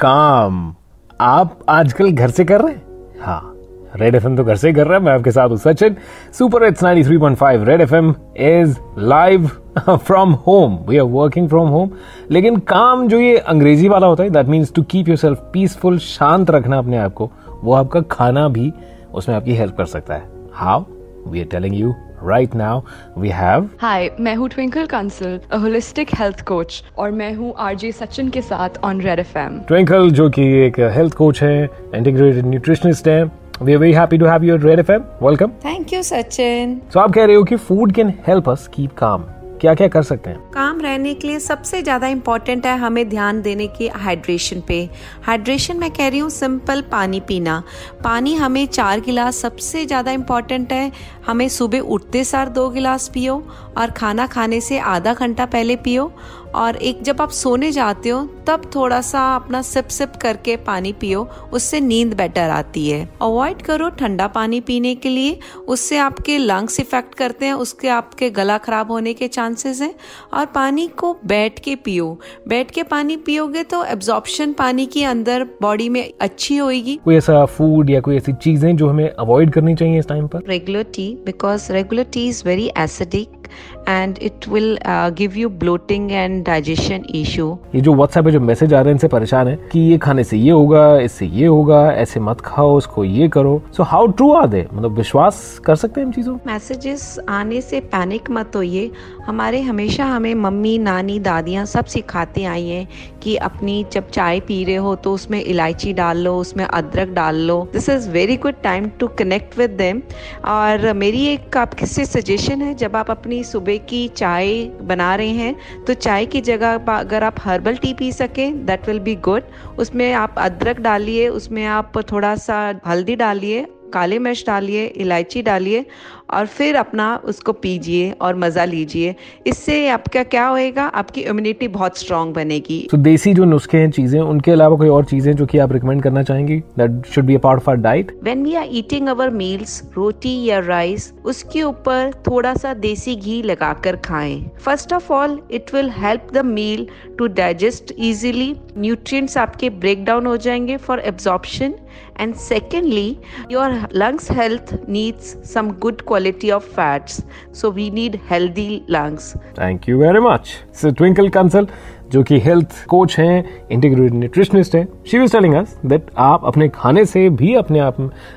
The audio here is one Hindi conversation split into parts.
काम। आप आजकल घर से कर रहे हैं? हाँ। रेड एफएम तो घर से कर रहा है, मैं आपके साथ हूँ Sachin. Super it's 93.5 red FM is live from home we are working from home लेकिन काम जो ये अंग्रेज़ी वाला होता है that means to keep yourself peaceful शांत रखना अपने आप को, वो आपका खाना भी, उसमें आपकी हेल्प कर सकता है। How we are telling you right now we have hi मैं हूँ Twinkle Kansal a holistic health coach और मैं हूँ आरजे सचिन के साथ ऑन रेड एफएम ट्विंकल जो कि एक हेल्थ कोच है इंटीग्रेटेड न्यूट्रिशनिस्ट है We are very happy to have you at Red FM. Welcome. Thank you, Sachin. So, आप कह रहे हो कि food can help us keep काम क्या क्या कर सकते हैं? काम रहने के लिए सबसे ज़्यादा इम्पोर्टेंट है हमें ध्यान देने की हाइड्रेशन पे। हाइड्रेशन मैं कह रही हूँ सिंपल पानी पीना। पानी हमें चार गिलास सबसे ज़्यादा इम्पोर्टेंट है। हमें सुबह उठते सार दो गिलास पियो और खाना खाने से आधा घंटा पहले पियो और एक जब आप सोने जाते हो, तब थोड़ा सा अपना सिप सिप करके पानी पियो। उससे नींद बेटर आती है। अवॉइड करो ठंडा पानी पीने के लिए। उससे आपके लंग्स इफ़ेक्ट करते हैं। उसके आपके गला खराब होने के चांसेस हैं। और पानी को बैठ के पियो। बैठ के पानी पियोगे तो एब्जॉर्प्शन पानी के अंदर बॉडी में अच्छी होगी कोई ऐसा फ़ूड या कोई ऐसी चीज़ें जो हमें अवॉइड करनी चाहिए इस टाइम पर? Regular tea because regular tea is very acidic and it will give you bloating and digestion issue ये जो व्हाट्सएप पे जो मैसेज आ रहे हैं इनसे परेशान है कि ये खाने से ये होगा इससे ये होगा ऐसे मत खाओ उसको ये करो। So how true are they मतलब विश्वास कर सकते हैं इन चीज़ों? मैसेजेस आने से पैनिक मत होइए। हमारे हमेशा हमें मम्मी नानी दादियाँ सब सिखाते आई हैं कि अपनी जब चाय पी रहे हो तो उसमें इलायची डाल लो उसमें अदरक डाल लो। This is very good time to connect with them और मेरी एक आपके से सजेशन है जब आप अपनी सुबह की चाय बना रहे हैं तो चाय की जगह अगर आप हर्बल टी पी सकें दैट विल बी गुड उसमें आप अदरक डालिए, उसमें आप थोड़ा सा हल्दी डालिए, काले मिर्च डालिए, इलायची डालिए और फिर अपना उसको पीजिए और मज़ा लीजिए। इससे आपका क्या होएगा? आपकी इम्यूनिटी बहुत स्ट्रांग बनेगी। तो so, देसी जो नुस्खे हैं चीज़ें उनके अलावा कोई और चीज़ें जो कि आप रिकमेंड करना चाहेंगी? That should be a part of our diet when we are eating our meals रोटी या राइस उसके ऊपर थोड़ा सा देसी घी लगाकर खाएँ। First of all it will help the meal to digest easily nutrients आपके ब्रेक डाउन हो जाएँगे for absorption secondly your lungs health needs some good good quality of fats. So we need healthy lungs. Thank you very much so twinkle consult जो कि हेल्थ कोच हैं इंटीग्रेटेड न्यूट्रिशनिस्ट हैं. She was telling us that आप अपने खाने से भी अपने आप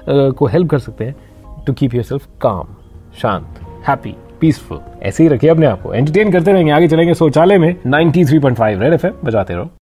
को हेल्प कर सकते हैं टू कीप योरसेल्फ काम शांत हैप्पी पीसफुल ऐसे ही रखिए अपने आप को. एंटरटेन करते रहेंगे. आगे चलेंगे शौचालय में. 93.5 रेड एफएम बजाते रहो.